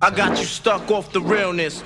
I got you stuck off the realness.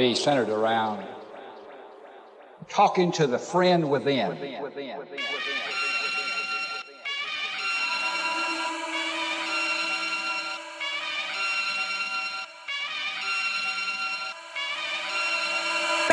Be centered around talking to the friend within.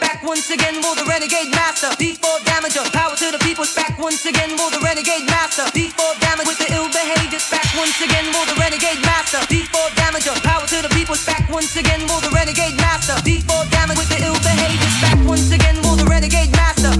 back once again for the renegade master. D4 damager, power to the people. Back once again for the renegade master. D4 damage with the ill behaviors. Back once again for the renegade master. D4 damager, power to the people. Back once again for the renegade master. D4 damage with the ill behaviors. Back once again for the renegade master.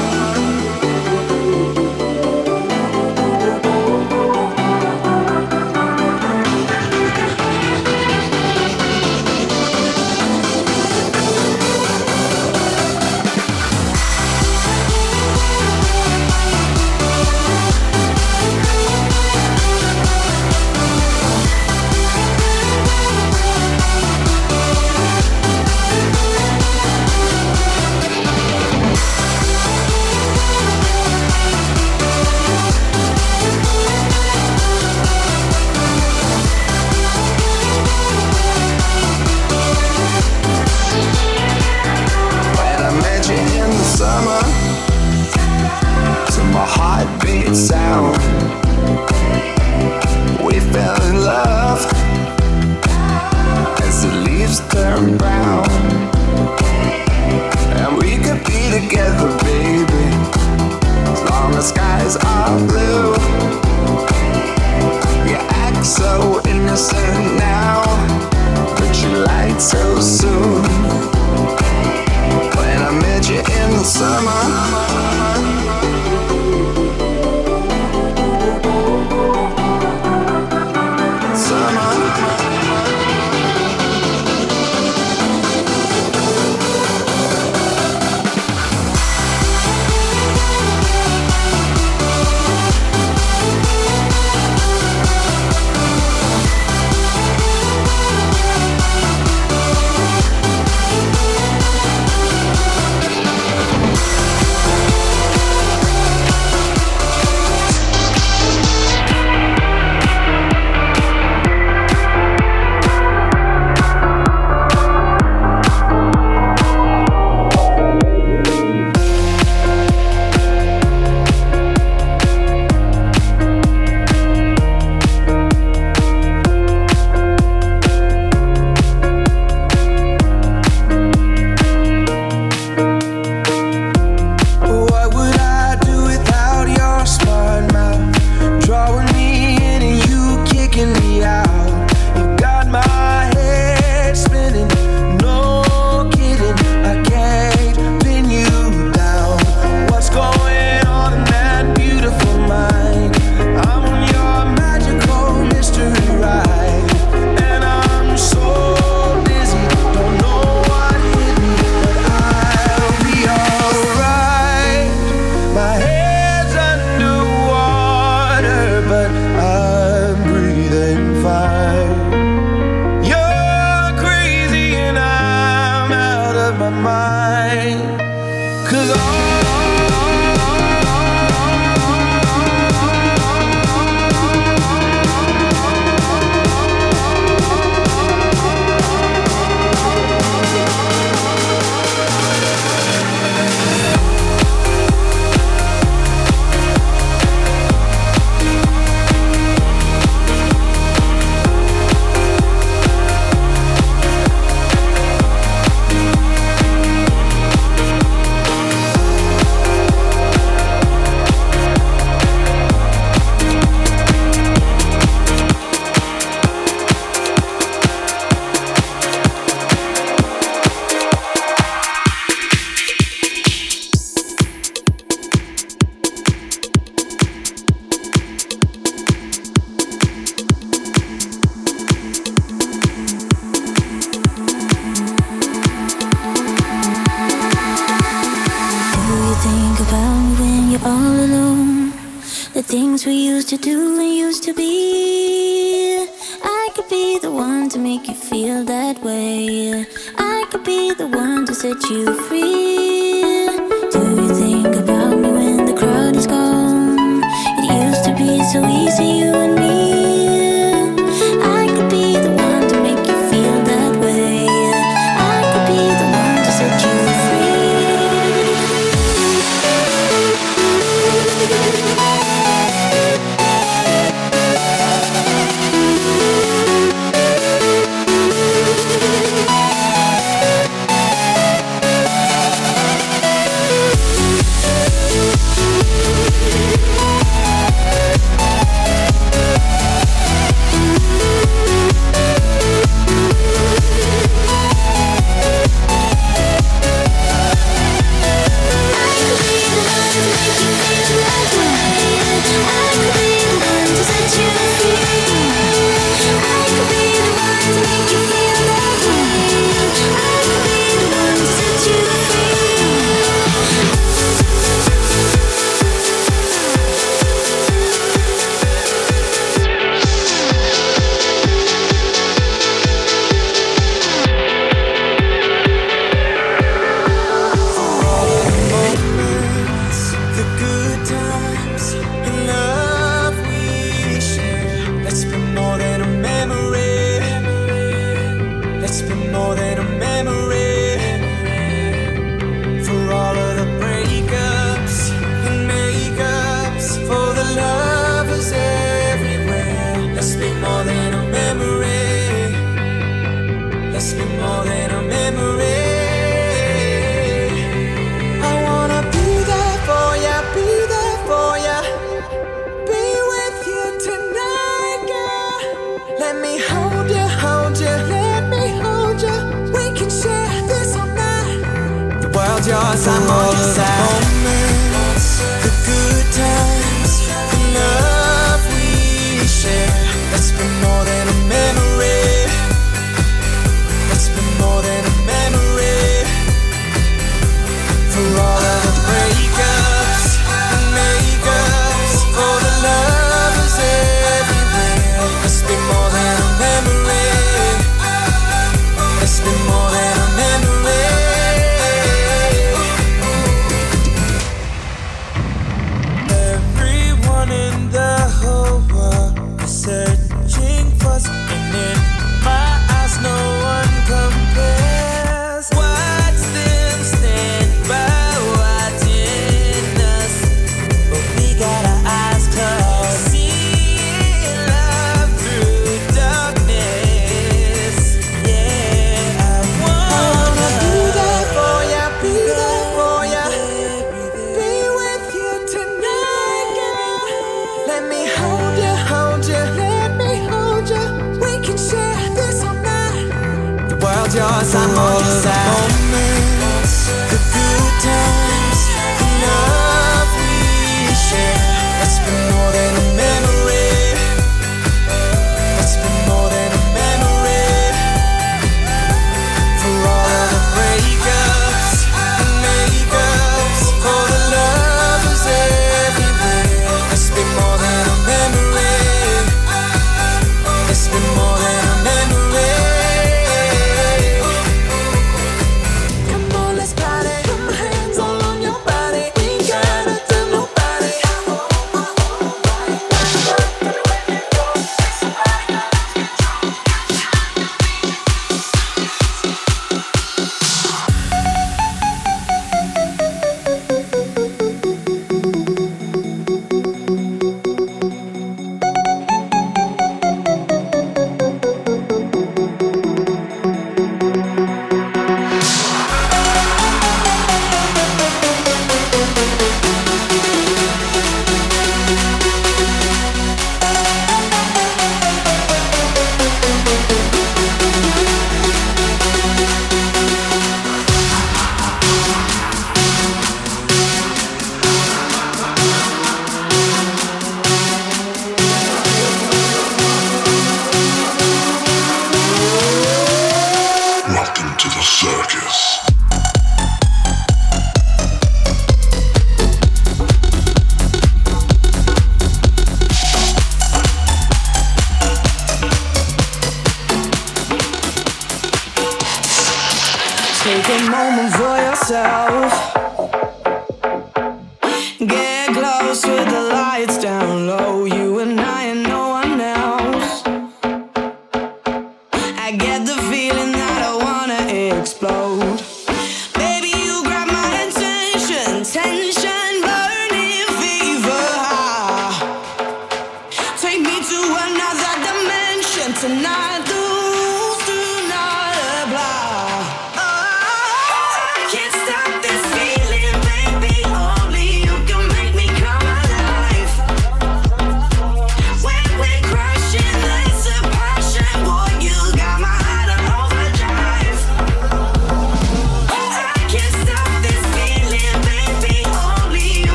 Cause Cause all to make you feel that way. I could be the one to set you free. Do you think about me when the crowd is gone? It used to be so easy, you and me.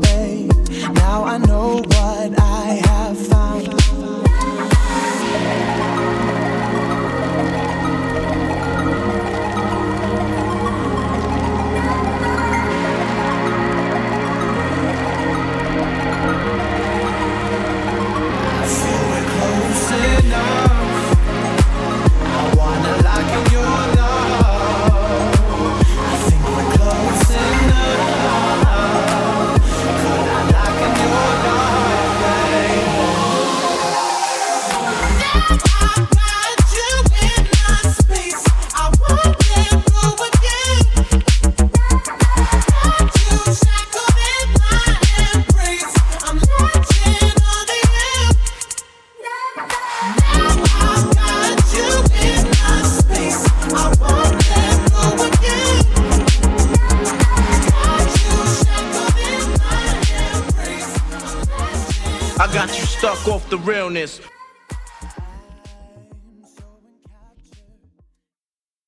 babe. Now I know what I have found.